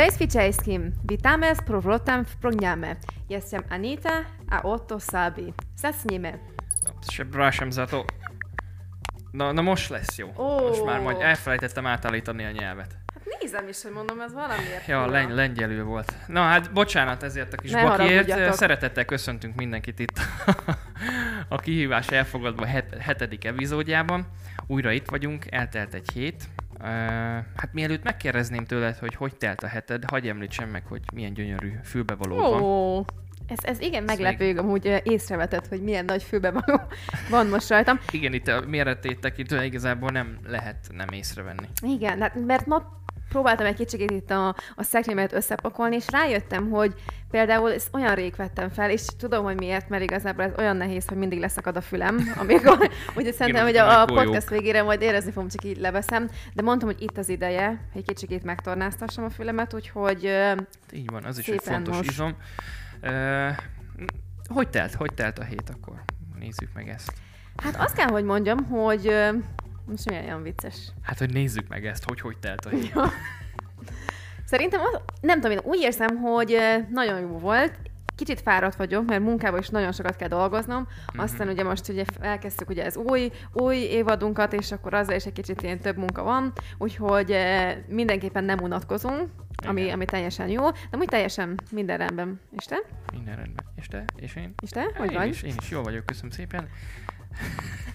Cześć wszystkim! Witamy z powrotem w programie. Jestem Anita, a oto Szabi. Zacznijmy. Przepraszam za to. Na, na most lesz jó. Ó. Most már majd elfelejtettem átállítani a nyelvet. Hát nézem is, hogy mondom, ez valamiért. Ja, fura. len, lengyelül volt. Na hát bocsánat ezért a kis Ne bakiért. Szeretettel köszöntünk mindenkit itt a kihívás elfogadva het, hetedik epizódjában. Újra itt vagyunk, eltelt egy hét. Uh, hát mielőtt megkérdezném tőled, hogy hogy telt a heted, hagyj említsem meg, hogy milyen gyönyörű fülbevalód van. Ó, ez, ez igen meglepő, amúgy ö, észrevetett, hogy milyen nagy fülbevaló van most rajtam. Igen, itt a méretét tekintve igazából nem lehet nem észrevenni. Igen, hát mert ma próbáltam egy kicsit itt a, a szekrényemet összepakolni, és rájöttem, hogy például ezt olyan rég vettem fel, és tudom, hogy miért, mert igazából ez olyan nehéz, hogy mindig leszakad a fülem, amikor, úgyhogy szerintem, hogy a a, podcast végére majd érezni fogom, csak így leveszem, de mondtam, hogy itt az ideje, hogy egy kicsit megtornáztassam a fülemet, úgyhogy ö, Így van, az is egy fontos most. izom. Uh, hogy telt? Hogy telt a hét akkor? Nézzük meg ezt. hát azt kell, hogy mondjam, hogy most milyen olyan vicces. Hát, hogy nézzük meg ezt, hogy hogy telt a hét. Szerintem az, nem tudom, én úgy érzem, hogy nagyon jó volt. Kicsit fáradt vagyok, mert munkában is nagyon sokat kell dolgoznom. Mhm. Aztán ugye most ugye elkezdtük ugye ez új, új évadunkat, és akkor azzal is egy kicsit ilyen több munka van, úgyhogy mindenképpen nem unatkozunk, ami, Igen. ami teljesen jó, de úgy teljesen minden rendben. És te? Minden rendben. És te? És én? És te? Hogy én vagy? Is, én is jó vagyok, köszönöm szépen.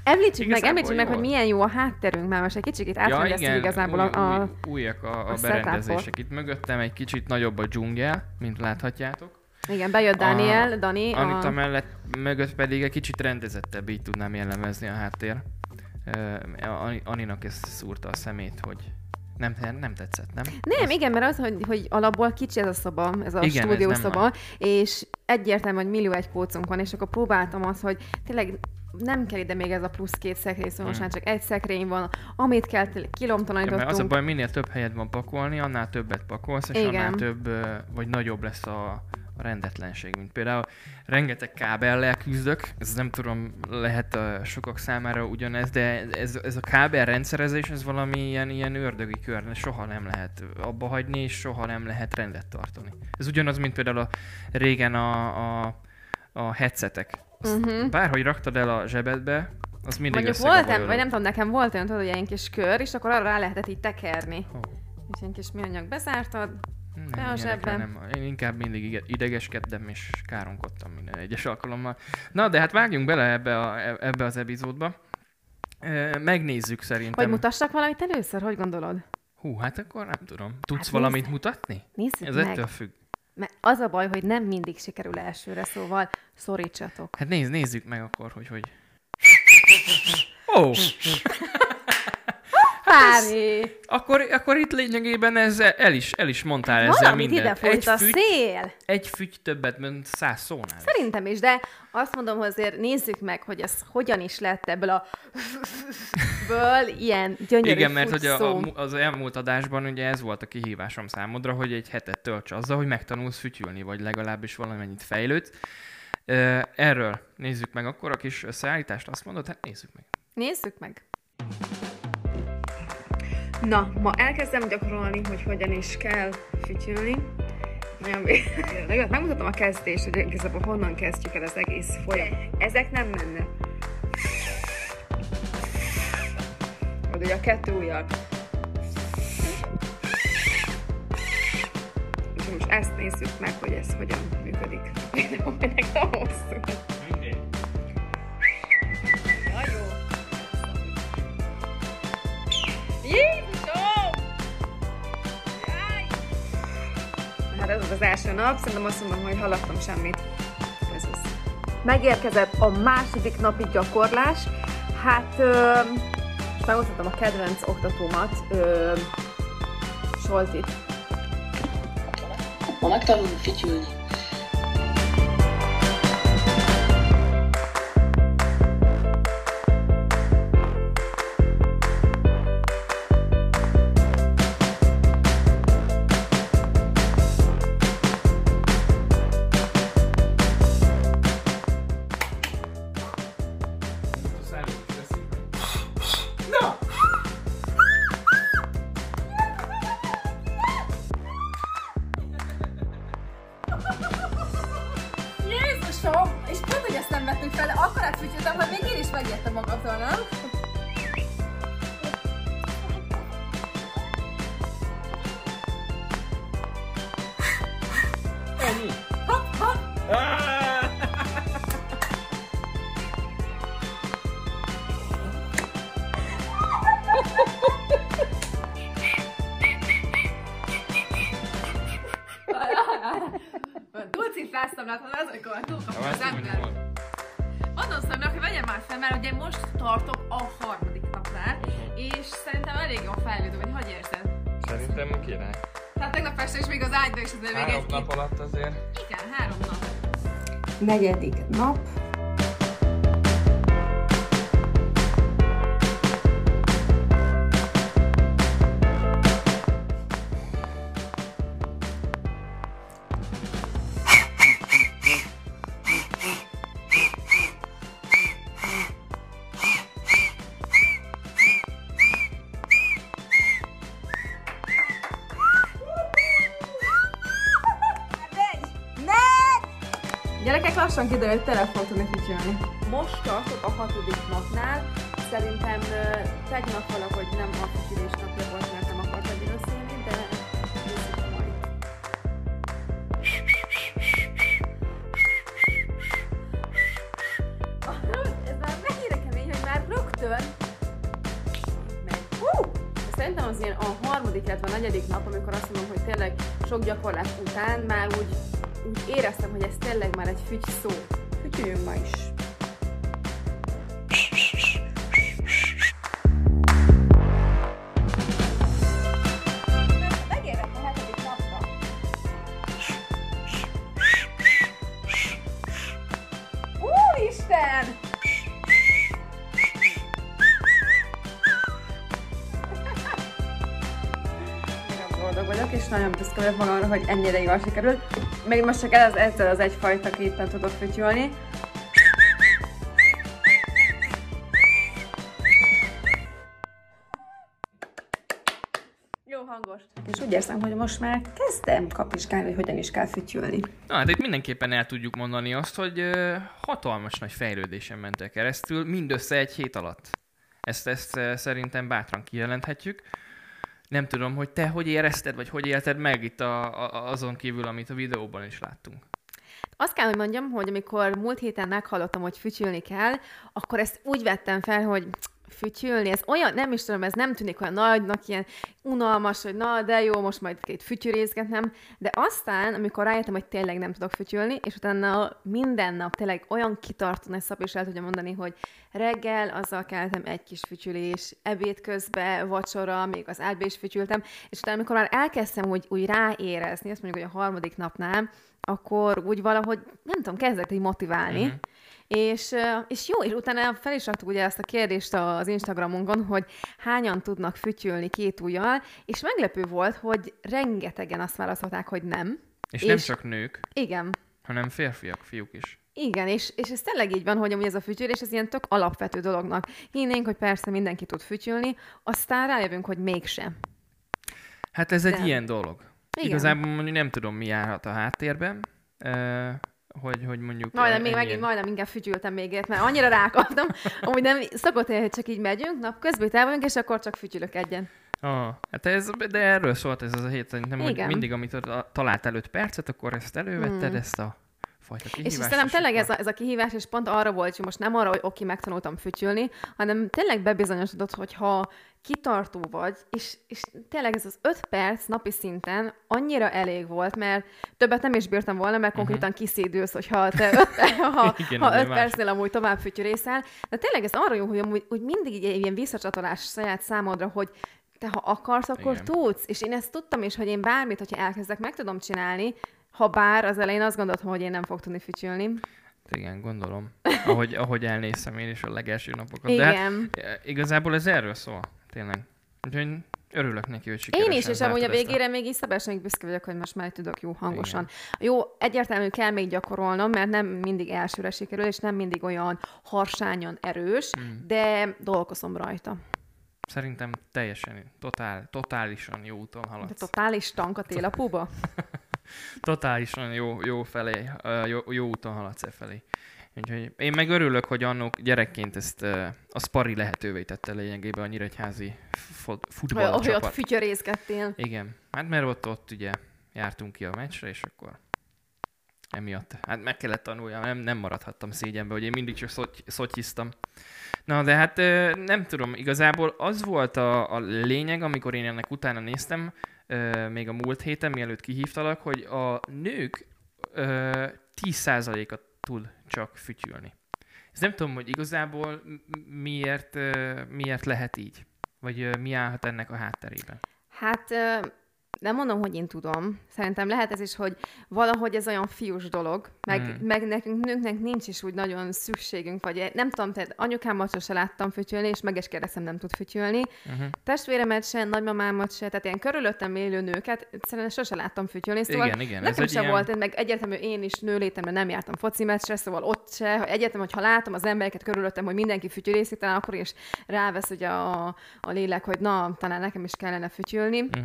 Említsük meg, említsük meg, hogy milyen jó a hátterünk, már most egy kicsit átfejlesztünk igazából új, a, a... új, újak a, a a berendezések. Itt mögöttem egy kicsit nagyobb a dzsungel, mint láthatjátok. Igen, bejött Daniel, Dani. Anita a... mellett, mögött pedig egy kicsit rendezettebb, így tudnám jellemezni a háttér. Uh, Ani- Aninak ezt szúrta a szemét, hogy nem, nem tetszett, nem? Nem, igen, mert az, hogy, hogy alapból kicsi ez a szoba, ez a Igen, ez nem és egyértelmű, hogy millió egy kócunk van, és akkor próbáltam azt, hogy tényleg nem kell ide még ez a plusz két szekrény, szóval most Hmm. már csak egy szekrény van, amit kell, Ja, kilomtalanítottunk. mert az a baj, minél több helyed van pakolni, annál többet pakolsz, és Igen. annál több, vagy nagyobb lesz a, a rendetlenség. Mint például rengeteg kábellel küzdök, ez nem tudom, lehet a sokak számára ugyanez, de ez, ez a kábel rendszerezés, ez valami ilyen, ilyen ördögi kör, soha nem lehet abba hagyni, és soha nem lehet rendet tartani. Ez ugyanaz, mint például a, régen a, a, a headsetek. Mhm. Bárhogy raktad el a zsebedbe, az mindig Mondjuk összegabajolod. voltam, vagy nem tudom, nekem volt olyan, tudod, ilyen kis kör, és akkor arra rá lehetett így tekerni. Ó. És ilyen kis műanyag bezártad, Nem, Be a ilyenekre zsebbe. nem. Én inkább mindig ide- idegeskedtem és káromkodtam minden egyes alkalommal. Na, de hát vágjunk bele ebbe, a, ebbe az epizódba. Megnézzük szerintem. hogy mutassak valamit először, hogy gondolod? Hú, hát akkor nem tudom. Tudsz Hát valamit nézd. mutatni? Nézzük Ez meg. ettől függ. Mert az a baj, hogy nem mindig sikerül elsőre, szóval szorítsatok. Hát nézz, nézzük meg akkor, hogy hogy. Ó, oh, Pári! akkor, akkor itt lényegében ez el is, el is mondtál ezzel Valamit ide mindent. folyt a fügy, szél! egy fügy többet, mint száz szónál. Szerintem is, de azt mondom, hogy azért nézzük meg, hogy ez hogyan is lett ebből a ből ilyen gyönyörű Igen, mert hogy a, a, az elmúlt adásban ugye ez volt a kihívásom számodra, hogy egy hetet tölts azzal, hogy megtanulsz fütyülni, vagy legalábbis valamennyit fejlődsz. Erről nézzük meg akkor a kis összeállítást, azt mondod? Hát nézzük meg. Nézzük meg. Na, ma elkezdem gyakorolni, hogy hogyan is kell fütyülni. Nagyon végül. Megmutatom a kezdést, hogy igazából honnan kezdjük el az egész folyamat. Ezek nem mennek. Vagy ugye a kettő ujjal. És most ezt nézzük meg, hogy ez hogyan működik. Mindenhol ennek a hosszú. Ja, Hát ez az első nap, szerintem azt mondom, hogy haladtam semmit. Ez az. Megérkezett a második napi gyakorlás. Hát, ö, most megmutatom a kedvenc oktatómat, ö, Soltit. Ma megtanulunk fütyülni. Látod, az, amikor túlkapom az ember. Mondom Szabnak, hogy vegyem már fel, mert ugye most tartok a harmadik napnál, és szerintem elég jól fejlődöm, hogy hogy érzed? Szerintem király. Tehát tegnap este is még az ágyba is azért még Három egy nap alatt azért. Igen, három nap. Negyedik nap. Gyerekek lassan kiderül, hogy tele fog tudni fütyülni. Most tartok a hatodik napnál. Szerintem tegnap valahogy nem a napja volt, mert nem akartam visszélni, de. Ez már mennyire kemény, hogy már rögtön megy. Hú! Szerintem az ilyen a harmadik, illetve a negyedik nap, amikor azt mondom, hogy tényleg sok gyakorlás után már úgy, úgy éreztem, hogy ez tényleg már egy fügy szó. Fütyüljünk ma is. És nagyon büszke vagyok magamra, hogy ennyire jól sikerült. Még most csak ez, ezzel az egyfajta képen tudok fütyülni. Jó hangos. És úgy érzem, hogy most már kezdem kapizsgálni, hogy hogyan is kell fütyülni. Na, hát itt mindenképpen el tudjuk mondani azt, hogy ö, hatalmas nagy fejlődésen mentek keresztül, mindössze egy hét alatt. Ezt, ezt szerintem bátran kijelenthetjük. Nem tudom, hogy te hogy érezted, vagy hogy élted meg itt a, a, azon kívül, amit a videóban is láttunk. Azt kell, hogy mondjam, hogy amikor múlt héten meghallottam, hogy fütyülni kell, akkor ezt úgy vettem fel, hogy fütyülni, ez olyan, nem is tudom, ez nem tűnik olyan nagynak, ilyen unalmas, hogy na, de jó, most majd két fütyürészgetnem, de aztán, amikor rájöttem, hogy tényleg nem tudok fütyülni, és utána minden nap tényleg olyan kitartó nagy szap, és el tudja mondani, hogy reggel azzal keltem egy kis fütyülés, ebéd közben, vacsora, még az ágyba is fütyültem, és utána, amikor már elkezdtem úgy, úgy ráérezni, azt mondjuk, hogy a harmadik napnál, akkor úgy valahogy, nem tudom, kezdett így motiválni, Mhm. És, és jó, és utána fel is raktuk ugye ezt a kérdést az Instagramunkon, hogy hányan tudnak fütyülni két ujjal, és meglepő volt, hogy rengetegen azt válaszolták, hogy nem. És, és nem csak nők, Igen. hanem férfiak, fiúk is. Igen, és, és ez tényleg így van, hogy amúgy ez a fütyülés, ez ilyen tök alapvető dolognak. Hinnénk, hogy persze mindenki tud fütyülni, aztán rájövünk, hogy mégsem. Hát ez egy Nem. ilyen dolog. Igen. Igazából mondjuk nem tudom, mi járhat a háttérben, ö, hogy, hogy mondjuk... Majdnem, még megint, majdnem inkább fütyültem még ért, mert annyira rákaptam. Amúgy nem szokott élni, hogy csak így megyünk, nap közben itt el vagyunk, és akkor csak fütyülök egyen. Ah, hát ez, de erről szólt ez az a hét, szerintem, hogy mindig, amit talált előtt percet, akkor ezt elővetted, Hmm. ezt a fajta És kihívást. szerintem tényleg ez a, ez a kihívás, és pont arra volt, hogy most nem arra, hogy oké, megtanultam fütyülni, hanem tényleg bebizonyosodott, hogy ha kitartó vagy, és, és tényleg ez az öt perc napi szinten annyira elég volt, mert többet nem is bírtam volna, mert konkrétan kiszédülsz, hogyha te öt, ha, Igen, ha öt más. percnél amúgy tovább fütyörészel. De tényleg ez arra jó, hogy amúgy hogy mindig egy ilyen visszacsatolás saját számodra, hogy te ha akarsz, akkor Igen. tudsz. És én ezt tudtam is, hogy én bármit, hogyha elkezdek, meg tudom csinálni, ha bár az elején azt gondoltam, hogy én nem fog tudni fütyülni. Igen, gondolom. Ahogy, ahogy elnéztem én is a legelső napokat. De hát, Igen. e, igazából ez erről szól, tényleg. Úgyhogy örülök neki, hogy sikeresen Én is, és amúgy a végére még így szabásan még büszke vagyok, hogy most már tudok jó hangosan. Jó, egyértelműen kell még gyakorolnom, mert nem mindig elsőre sikerül, és nem mindig olyan harsányan erős, Hmm. de dolgozom rajta. Szerintem teljesen, totál, totálisan jó úton De haladsz. totális tank a télapóba. Totálisan jó, jó felé, jó, jó úton haladsz e felé. Úgyhogy én meg örülök, hogy annó gyerekként ezt a Spari lehetővé tette lényegében a nyíregyházi fut- Hogy, ott futballcsapat. fütyörészgettél. Igen, hát mert ott, ott ugye jártunk ki a meccsre, és akkor emiatt, hát meg kellett tanuljam, nem, nem maradhattam szégyenbe, hogy én mindig csak szoty, szotyiztam. Na, de hát nem tudom, igazából az volt a, a lényeg, amikor én ennek utána néztem, még a múlt héten, mielőtt kihívtalak, hogy a nők ö, 10%-a tud csak fütyülni. Ez nem tudom, hogy igazából miért, miért lehet így, vagy mi állhat ennek a hátterében. Hát nem mondom, hogy én tudom. Szerintem lehet ez is, hogy valahogy ez olyan fiús dolog, meg, Mm. mm. meg nekünk nőknek nincs is úgy nagyon szükségünk, vagy nem tudom, tehát anyukámat sose láttam fütyülni, és meg is kérdeztem, nem tud fütyülni. Uh-huh. Testvéremet se, nagymamámat se, tehát ilyen körülöttem élő nőket egyszerűen sose láttam fütyülni, szóval Igen, igen. Ez Nekem egy sem ilyen... volt, meg egyértelmű én is nőlétemben nem jártam foci meccsre, szóval ott se, hogy ha látom az embereket körülöttem, hogy mindenki fütyülészik, talán akkor is rávesz ugye a, a lélek, hogy na, talán nekem is kellene fütyülni. Mm.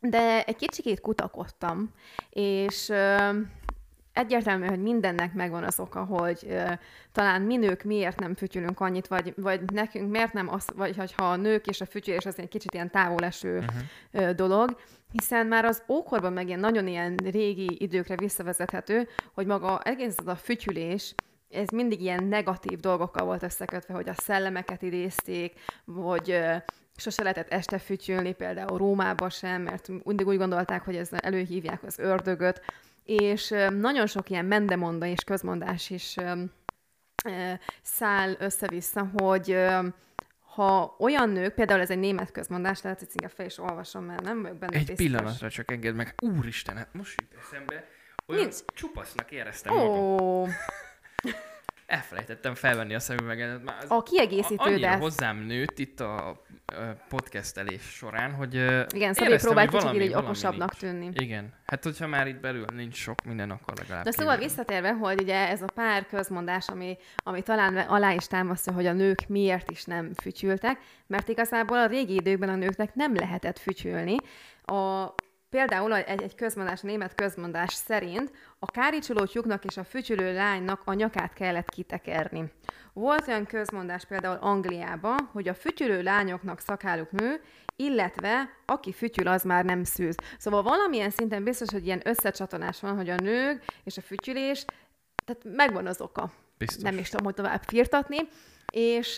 De egy kicsikét kutakodtam, és egyértelmű, hogy mindennek megvan az oka, hogy ö, talán mi nők miért nem fütyülünk annyit, vagy, vagy nekünk miért nem az, vagy hogyha a nők és a fütyülés az egy kicsit ilyen távoleső Uh-huh. ö, dolog, hiszen már az ókorban meg ilyen nagyon ilyen régi időkre visszavezethető, hogy maga egész az a fütyülés, ez mindig ilyen negatív dolgokkal volt összekötve, hogy a szellemeket idézték, vagy sose lehetett este fütyülni, például Rómába sem, mert mindig úgy gondolták, hogy ez előhívják az ördögöt, és nagyon sok ilyen mendemonda és közmondás is száll össze-vissza, hogy ha olyan nők, például ez egy német közmondás, lehet, hogy inkább fel is olvasom, mert nem vagyok benne Egy biztos. pillanatra csak engedd meg. Úristen, hát most jut eszembe. Olyan Nincs. csupasznak éreztem magam. Elfelejtettem felvenni a szemüveget. Már a a- kiegészítő, annyira hozzám nőtt itt a podcastelés során, hogy igen, Szabé próbált kicsit így okosabbnak tűnni. Igen. Hát, hogyha már itt belül nincs sok minden, akkor legalább De szóval kívül. visszatérve, hogy ugye ez a pár közmondás, ami, ami talán alá is támasztja, hogy a nők miért is nem fütyültek, mert igazából a régi időkben a nőknek nem lehetett fütyülni. A, például egy, egy közmondás, német közmondás szerint a káricsoló tyúknak és a fütyülő lánynak a nyakát kellett kitekerni. Volt olyan közmondás például Angliában, hogy a fütyülő lányoknak szakáluk nő, illetve aki fütyül, az már nem szűz. Szóval valamilyen szinten biztos, hogy ilyen összecsatonás van, hogy a nők és a fütyülés, tehát megvan az oka. Biztos. Nem is tudom, hogy tovább firtatni. És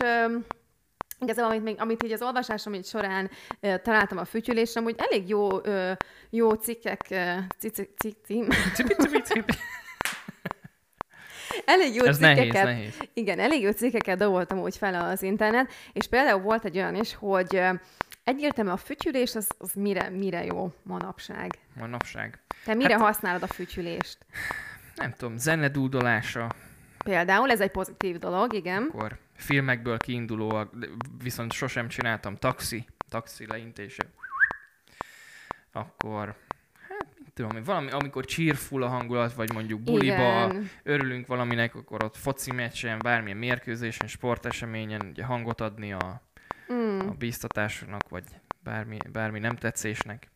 igazából, amit, még, amit így az olvasásom így során ö, találtam a fütyülésre, hogy elég jó, ö, jó cikkek, ö, cici, cici, Cipi, cipi, cipi. elég jó Ez cikkeket, nehéz, nehéz. igen, elég jó cikkeket doboltam úgy fel az internet, és például volt egy olyan is, hogy egyértelmű a fütyülés, az, az mire, mire jó manapság. Manapság. Te mire Hát- használod a fütyülést? Nem tudom, zenedúdolása, Például ez egy pozitív dolog, igen. akkor filmekből kiindulóak, viszont sosem csináltam taxi, taxi leintése. Akkor, hát tudom, valami, amikor cheerful a hangulat, vagy mondjuk buliba, Igen. örülünk valaminek, akkor ott foci meccsen, bármilyen mérkőzésen, sporteseményen ugye hangot adni a, Mm. a bíztatásnak, vagy bármi, bármi nem tetszésnek.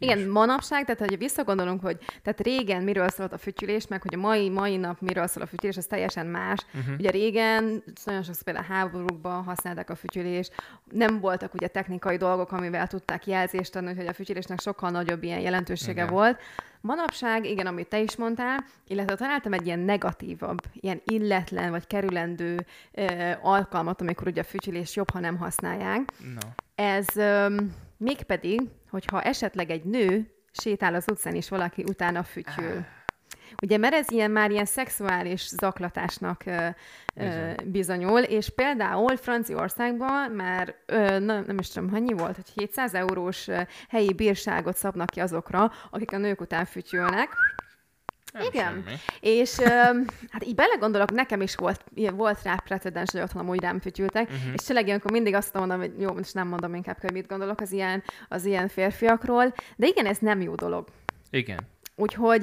Igen, manapság, tehát hogyha visszagondolunk, hogy tehát régen miről szólt a fütyülés, meg hogy a mai, mai nap miről szól a fütyülés, az teljesen más. Uh-huh. Ugye régen nagyon sokszor például háborúkban használták a fütyülést, nem voltak ugye technikai dolgok, amivel tudták jelzést adni, hogy a fütyülésnek sokkal nagyobb ilyen jelentősége Igen. volt. Manapság, igen, amit te is mondtál, illetve találtam egy ilyen negatívabb, ilyen illetlen vagy kerülendő ö, alkalmat, amikor ugye a fütyülés jobb, ha nem használják. No. Ez öm, mégpedig, hogyha esetleg egy nő sétál az utcán, és valaki utána fütyül. Ugye, mert ez ilyen már ilyen szexuális zaklatásnak ö, ö, Bizony. bizonyul, és például Franciaországban már ö, na, nem is tudom, annyi volt, hogy 700 eurós helyi bírságot szabnak ki azokra, akik a nők után fütyülnek. Nem Igen. semmi. És öm, hát így belegondolok, nekem is volt, volt rá precedens, hogy otthon amúgy rám fütyültek, uh-huh. és tényleg ilyenkor mindig azt mondom, hogy jó, most nem mondom inkább, hogy mit gondolok az ilyen, az ilyen férfiakról, de igen, ez nem jó dolog. Igen. Úgyhogy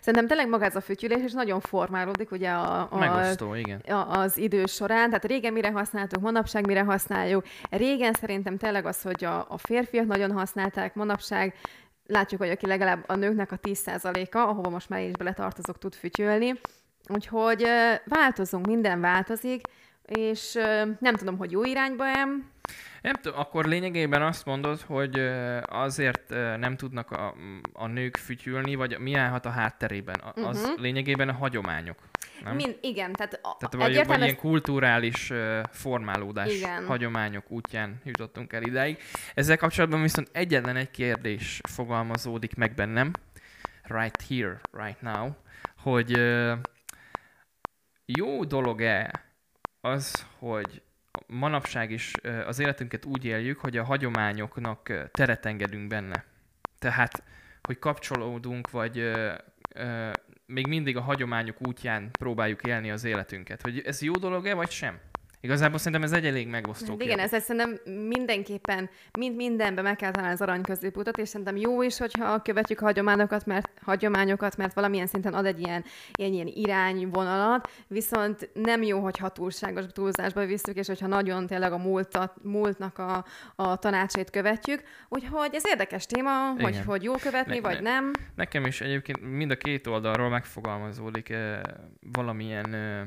szerintem tényleg maga ez a fütyülés, és nagyon formálódik ugye a, a, Megosztó, igen. a- az idő során, tehát régen mire használtuk, manapság mire használjuk. Régen szerintem tényleg az, hogy a, a férfiak nagyon használták, manapság látjuk, hogy aki legalább a nőknek a 10%-a, ahova most már én is beletartozok, tud fütyülni. Úgyhogy változunk, minden változik, és nem tudom, hogy jó irányba em. Nem tudom, akkor lényegében azt mondod, hogy azért nem tudnak a, a nők fütyülni, vagy mi állhat a hátterében? Az Mhm. lényegében a hagyományok. Nem? Mind, igen, tehát, a, Tehát vagy, vagy egyértelműen ilyen kulturális uh, formálódás, Igen. hagyományok útján jutottunk el idáig. Ezzel kapcsolatban viszont egyetlen egy kérdés fogalmazódik meg bennem, right here, right now, hogy uh, jó dolog-e az, hogy manapság is uh, az életünket úgy éljük, hogy a hagyományoknak uh, teret engedünk benne. Tehát, hogy kapcsolódunk, vagy még mindig a hagyományok útján próbáljuk élni az életünket. Hogy ez jó dolog-e, vagy sem? Igazából szerintem ez egy elég megosztó Hát igen, ezzel szerintem mindenképpen, mind mindenben meg kell találni az arany középutat, és szerintem jó is, hogyha követjük a hagyományokat, mert, hagyományokat, mert valamilyen szinten ad egy ilyen, ilyen, ilyen irányvonalat, viszont nem jó, hogyha túlságos túlzásba visszük, és hogyha nagyon tényleg a múltat, múltnak a, a tanácsait követjük. Úgyhogy ez érdekes téma, hogy, Igen. hogy jó követni, Ne- vagy ne- nem. Nekem is egyébként mind a két oldalról megfogalmazódik eh, valamilyen, eh,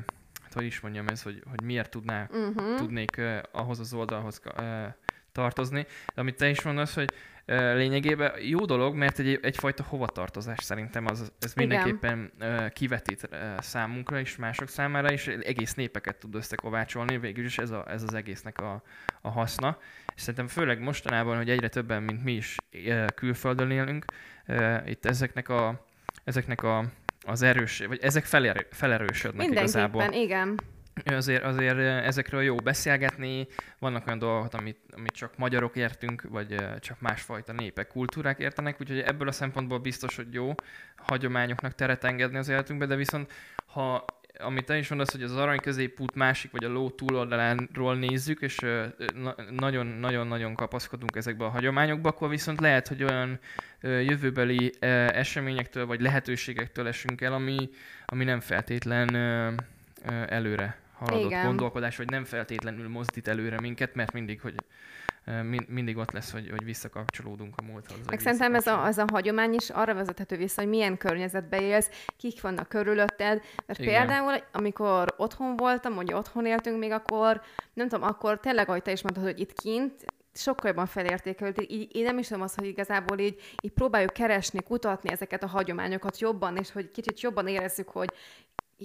hát hogy is mondjam ez, hogy, hogy miért tudná, Uh-huh. tudnék eh, ahhoz az oldalhoz eh, tartozni. De amit te is mondasz, hogy eh, lényegében jó dolog, mert egy, egyfajta hovatartozás szerintem az, ez mindenképpen eh, kivetít eh, számunkra és mások számára is, egész népeket tud összekovácsolni, végül is ez, a, ez az egésznek a, a haszna. És szerintem főleg mostanában, hogy egyre többen, mint mi is eh, külföldön élünk, eh, itt ezeknek a, ezeknek a az erős, vagy ezek felerő, felerősödnek igazából. Igen. Azért, azért ezekről jó beszélgetni, vannak olyan dolgok, amit, amit csak magyarok értünk, vagy csak másfajta népek, kultúrák értenek, úgyhogy ebből a szempontból biztos, hogy jó hagyományoknak teret engedni az életünkbe, de viszont ha amit te is mondasz, hogy az arany középút másik, vagy a ló túloldalánról nézzük, és nagyon-nagyon-nagyon kapaszkodunk ezekbe a hagyományokba, akkor viszont lehet, hogy olyan jövőbeli eseményektől, vagy lehetőségektől esünk el, ami, ami nem feltétlen előre haladott Igen. gondolkodás, vagy nem feltétlenül mozdít előre minket, mert mindig, hogy mindig ott lesz, hogy, hogy visszakapcsolódunk a múlthoz. Meg szerintem ez a, az a hagyomány is arra vezethető vissza, hogy milyen környezetbe élsz, kik vannak körülötted. Mert Igen. például, amikor otthon voltam, vagy otthon éltünk még, akkor nem tudom, akkor tényleg, ahogy te is mondtad, hogy itt kint sokkal jobban felértékelődik. Így, én nem is tudom azt, hogy igazából így, így próbáljuk keresni, kutatni ezeket a hagyományokat jobban, és hogy kicsit jobban érezzük, hogy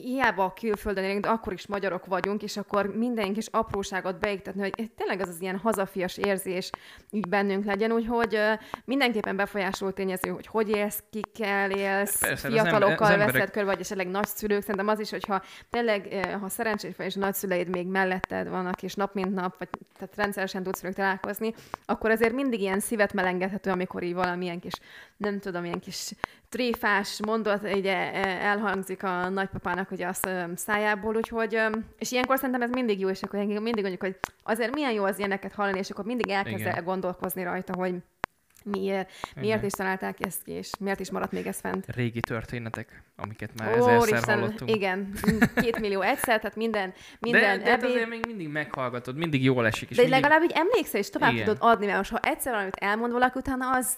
hiába a külföldön élünk, de akkor is magyarok vagyunk, és akkor minden kis apróságot beiktatni, hogy tényleg az az ilyen hazafias érzés így bennünk legyen, úgyhogy mindenképpen befolyásoló tényező, hogy hogy élsz, kikkel élsz, Persze, ember- fiatalokkal az veszed körül, vagy esetleg nagyszülők. Szerintem az is, hogyha tényleg, ha szerencsés vagy, és nagyszüleid még melletted vannak, és nap mint nap, vagy tehát rendszeresen tudsz velük találkozni, akkor azért mindig ilyen szívet melengedhető, amikor így valamilyen kis, nem tudom, ilyen kis tréfás mondat így e- e- elhangzik a nagypapának ugye ö, szájából, úgyhogy, és ilyenkor szerintem ez mindig jó, és akkor mindig mondjuk, hogy azért milyen jó az ilyeneket hallani, és akkor mindig elkezd Igen. el gondolkozni rajta, hogy miért, miért Igen. is találták ezt ki, és miért is maradt még ez fent. Régi történetek, amiket már ezerszer Úristen, hallottunk. igen, két millió egyszer, tehát minden, minden de, de hát ebéd. azért még mindig meghallgatod, mindig jól esik. És De mindig... legalább így emlékszel, és tovább Igen. tudod adni, mert most ha egyszer valamit elmond valaki, utána az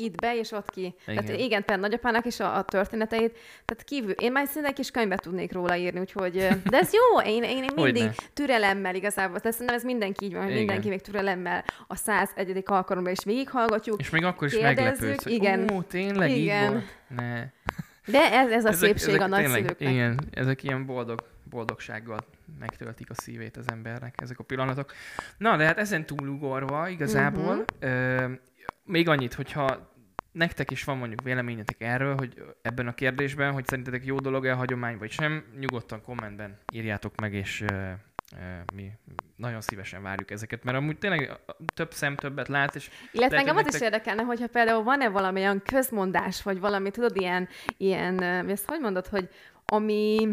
itt be és ott ki. Igen. Tehát igen, például nagyapának is a, a történeteit, tehát kívül, én már szinte egy kis könyvet tudnék róla írni, úgyhogy, de ez jó, én, én, én mindig Hogyne. türelemmel igazából, tehát szerintem ez mindenki így van, hogy mindenki még türelemmel a 101. alkalommal is végighallgatjuk, És még akkor is meglepődsz, hogy igen. ó, tényleg Igen. így volt? Ne. de ez, ez a Ezek- szépség ezek a nagyszülőknek. Igen, ezek ilyen boldog, boldogsággal megtöltik a szívét az embernek, ezek a pillanatok. Na, de hát ezen túlugorva igazából, Mhm. ö, még annyit, hogyha nektek is van mondjuk véleményetek erről, hogy ebben a kérdésben, hogy szerintetek jó dolog-e a hagyomány, vagy sem, nyugodtan kommentben írjátok meg, és ö, mi nagyon szívesen várjuk ezeket, mert amúgy tényleg több szem többet lát, és Illetve engem az is nektek- érdekelne, hogyha például van-e valamilyen közmondás, vagy valami, tudod, ilyen, ilyen ezt hogy mondod, hogy ami,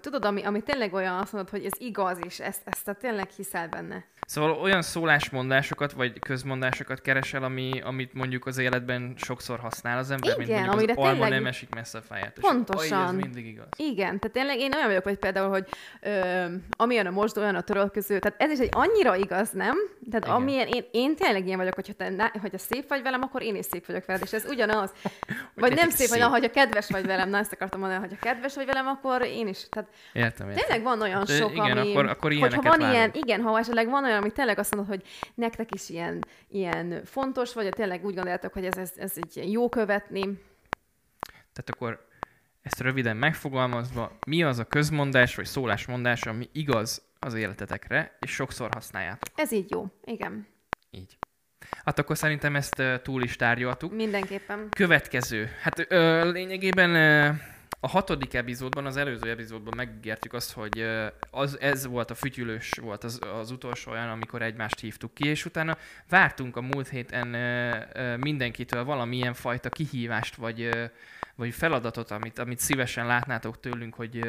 Tudod, ami, ami tényleg olyan, azt mondod, hogy ez igaz, és ezt, ezt te tényleg hiszel benne. Szóval olyan szólásmondásokat, vagy közmondásokat keresel, ami, amit mondjuk az életben sokszor használ az ember, mint Igen, mondjuk amire az alma tényleg- nem esik messze a fáját. Pontosan. ez mindig igaz. Igen, tehát tényleg én olyan vagyok, hogy például, hogy ö, amilyen a most, olyan a törölköző, tehát ez is egy annyira igaz, nem? Tehát Igen. amilyen én, én tényleg ilyen vagyok, hogyha te hogyha szép vagy velem, akkor én is szép vagyok veled, és ez ugyanaz. Vagy nem szép, vagy szép. na, hogyha kedves vagy velem, na ezt akartam mondani, hogyha kedves vagy velem, akkor én is. Tehát Értem, értem. tényleg van olyan De sok, igen, ami... akkor- akkor hogyha van ilyen, várunk. igen, ha esetleg van olyan, ami tényleg azt mondod, hogy nektek is ilyen, ilyen fontos, vagy tényleg úgy gondoljátok, hogy ez, ez, ez egy ilyen jó követni. Tehát akkor ezt röviden megfogalmazva, mi az a közmondás vagy szólásmondás, ami igaz az életetekre, és sokszor használjátok. Ez így jó. Igen, Így. Hát akkor szerintem ezt túl is tárgyaltuk. mindenképpen. Következő. Hát ö, lényegében ö, a hatodik epizódban, az előző epizódban megígértük azt, hogy az, ez volt a fütyülős, volt az, az utolsó olyan, amikor egymást hívtuk ki, és utána vártunk a múlt héten mindenkitől valamilyen fajta kihívást, vagy, vagy feladatot, amit, amit szívesen látnátok tőlünk, hogy,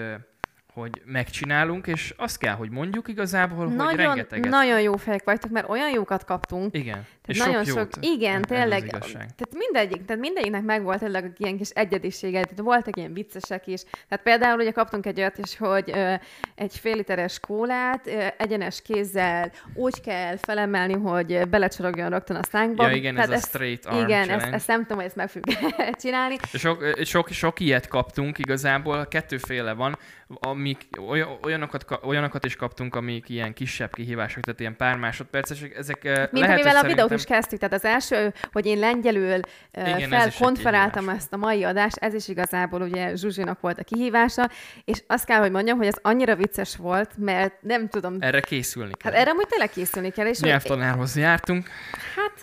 hogy megcsinálunk, és azt kell, hogy mondjuk igazából, hogy Nagyon, rengeteget. nagyon jó fejek vagytok, mert olyan jókat kaptunk. Igen. és Tehát nagyon sok, sok, jót. igen, Ez az tényleg. Tehát mindegyik, tehát mindegyiknek megvolt tényleg ilyen kis egyedisége, tehát voltak ilyen viccesek is. Tehát például ugye kaptunk egy olyat is, hogy ö, egy fél literes kólát ö, egyenes kézzel úgy kell felemelni, hogy belecsorogjon rögtön a szánkba. Ja, igen, ez Tehát a straight arm Igen, ezt, challenge. ezt nem tudom, hogy ezt meg fogjuk csinálni. Sok, sok, sok ilyet kaptunk igazából, kettőféle van, amik, oly- olyanokat, ka- olyanokat is kaptunk, amik ilyen kisebb kihívások, tehát ilyen pár másodpercesek, ezek Mint lehet, amivel a videót is kezdtük, tehát az első, hogy én lengyelül Igen, felkonferáltam ezt a mai adást, ez is igazából ugye Zsuzsinak volt a kihívása, és azt kell, hogy mondjam, hogy ez annyira vicces volt, mert nem tudom, Erre készülni kell. hát erre amúgy tényleg készülni kell, és Nyelvtanárhoz jártunk, hát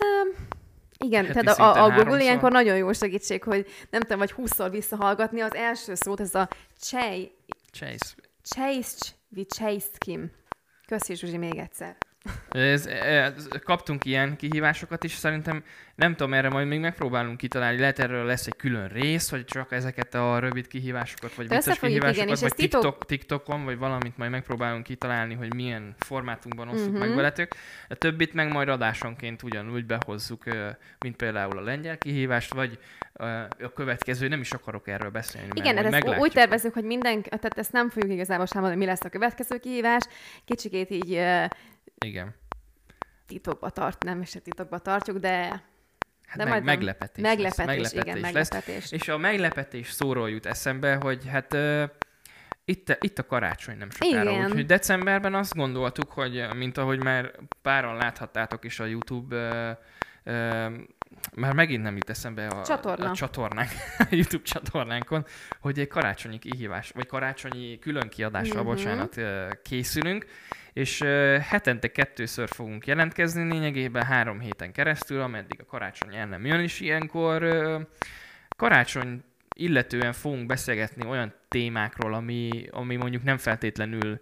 igen, Heti tehát a, a Google háromszor. ilyenkor nagyon jó segítség, hogy nem tudom, vagy 20-szor visszahallgatni az első szót, ez a csej, Chase. csejsz, vicsejszkim. Köszi Zsuzsi még egyszer. Ez, ez, kaptunk ilyen kihívásokat is, szerintem nem tudom, erre majd még megpróbálunk kitalálni. Lehet erről lesz egy külön rész, hogy csak ezeket a rövid kihívásokat, vagy vicces igen, kihívásokat, és vagy ez titok- TikTok, TikTokon, vagy valamit majd megpróbálunk kitalálni, hogy milyen formátumban osszuk Mhm. meg veletek. A többit meg majd adásonként ugyanúgy behozzuk, mint például a lengyel kihívást, vagy a következő, nem is akarok erről beszélni, mert Igen, hát ezt úgy tervezzük, hogy minden, tehát ezt nem fogjuk igazából sem mondani, mi lesz a következő kihívás. Kicsikét így Igen. titokba tart, nem is a titokba tartjuk, de Hát De meg, majd meglepetés, meglepetés, lesz. igen, lesz. meglepetés. És a meglepetés szóról jut eszembe, hogy hát uh, itt, itt a karácsony nem sokára, Igen. úgyhogy decemberben azt gondoltuk, hogy mint ahogy már páran láthattátok is a YouTube uh, uh, már megint nem jut eszembe a, Csatorna. a csatornánk, a YouTube csatornánkon, hogy egy karácsonyi kihívás, vagy karácsonyi külön kiadással, Mhm. bocsánat, készülünk, és hetente kettőször fogunk jelentkezni, lényegében három héten keresztül, ameddig a karácsony el nem jön, és ilyenkor karácsony illetően fogunk beszélgetni olyan témákról, ami, ami mondjuk nem feltétlenül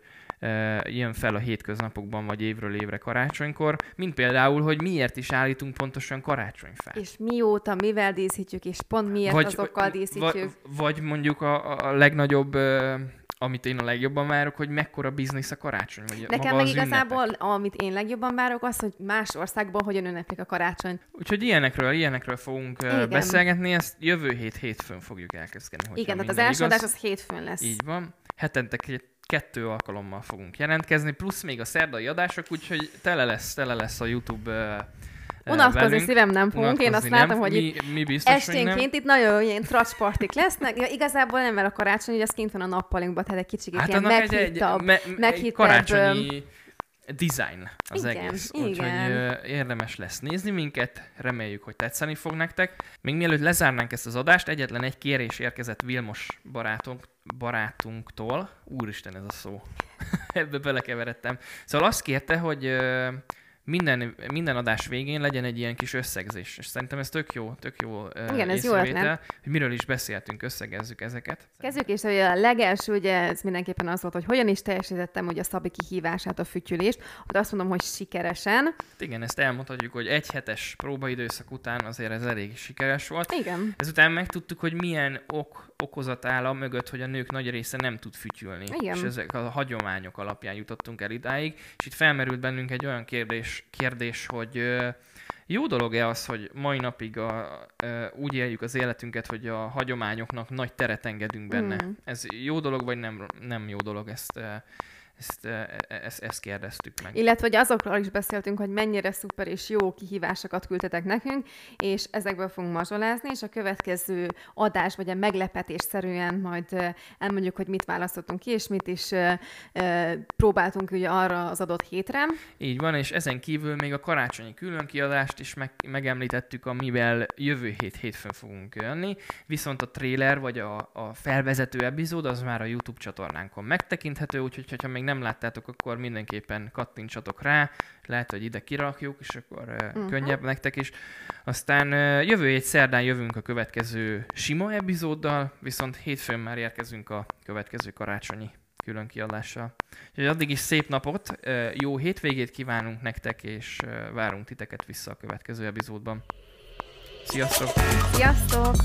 jön fel a hétköznapokban, vagy évről évre karácsonykor, mint például, hogy miért is állítunk pontosan karácsonyfát. és mióta, mivel díszítjük, és pont miért vagy, azokkal díszítjük. Vagy, vagy mondjuk a, a legnagyobb, amit én a legjobban várok, hogy mekkora biznisz a karácsony, vagy Nekem meg az igazából, ünnepek. amit én legjobban várok, az, hogy más országban hogyan ünneplik a karácsony. Úgyhogy ilyenekről, ilyenekről fogunk Igen. beszélgetni, ezt jövő hét hétfőn fogjuk elkezdeni. Igen, tehát az első adás az hétfőn lesz. Így van. Hetente két, kettő alkalommal fogunk jelentkezni, plusz még a szerdai adások, úgyhogy tele lesz, tele lesz a YouTube ö, Unatkozni velünk. szívem nem fogunk, én azt látom, hogy mi, itt mi biztos, esténként itt nagyon ilyen tracspartik lesznek. Ja, igazából nem, mert a karácsony, ugye az kint van a nappalinkban, tehát egy kicsit Hát ilyen annak egy, egy, meghittabb. me, egy meghittebb, karácsonyi design az Igen, egész. igen. Úgyhogy ö, érdemes lesz nézni minket, reméljük, hogy tetszeni fog nektek. Még mielőtt lezárnánk ezt az adást, egyetlen egy kérés érkezett Vilmos barátunk, barátunktól. Úristen ez a szó. Ebbe belekeveredtem. Szóval azt kérte, hogy ö, minden, minden adás végén legyen egy ilyen kis összegzés. És szerintem ez tök jó, tök jó Igen, ez jó ötlet. hogy miről is beszéltünk, összegezzük ezeket. Kezdjük is, hogy a legelső, ugye ez mindenképpen az volt, hogy hogyan is teljesítettem ugye a Szabi kihívását, a fütyülést. Ott azt mondom, hogy sikeresen. Hát igen, ezt elmondhatjuk, hogy egy hetes próbaidőszak után azért ez elég sikeres volt. Igen. Ezután megtudtuk, hogy milyen ok, okozat áll a mögött, hogy a nők nagy része nem tud fütyülni. Igen. És ezek a hagyományok alapján jutottunk el idáig. És itt felmerült bennünk egy olyan kérdés, kérdés hogy jó dolog-e az, hogy mai napig a, úgy éljük az életünket, hogy a hagyományoknak nagy teret engedünk benne? Mm. Ez jó dolog, vagy nem, nem jó dolog? Ezt ezt, e, e, ezt, ezt kérdeztük meg. Illetve, hogy azokról is beszéltünk, hogy mennyire szuper és jó kihívásokat küldtetek nekünk, és ezekből fogunk mazsolázni, és a következő adás, vagy a meglepetésszerűen majd elmondjuk, hogy mit választottunk ki, és mit is próbáltunk ugye arra az adott hétre. Így van, és ezen kívül még a karácsonyi különkiadást is meg, megemlítettük, amivel jövő hét hétfőn fogunk jönni, viszont a trailer vagy a, a felvezető epizód az már a YouTube csatornánkon megtekinthető, úgyhogy ha még nem láttátok, akkor mindenképpen kattintsatok rá, lehet, hogy ide kirakjuk, és akkor uh-huh. könnyebb nektek is. Aztán jövő hét szerdán jövünk a következő sima epizóddal, viszont hétfőn már érkezünk a következő karácsonyi külön kiadással. Úgyhogy addig is szép napot, jó hétvégét kívánunk nektek, és várunk titeket vissza a következő epizódban. Sziasztok! Sziasztok!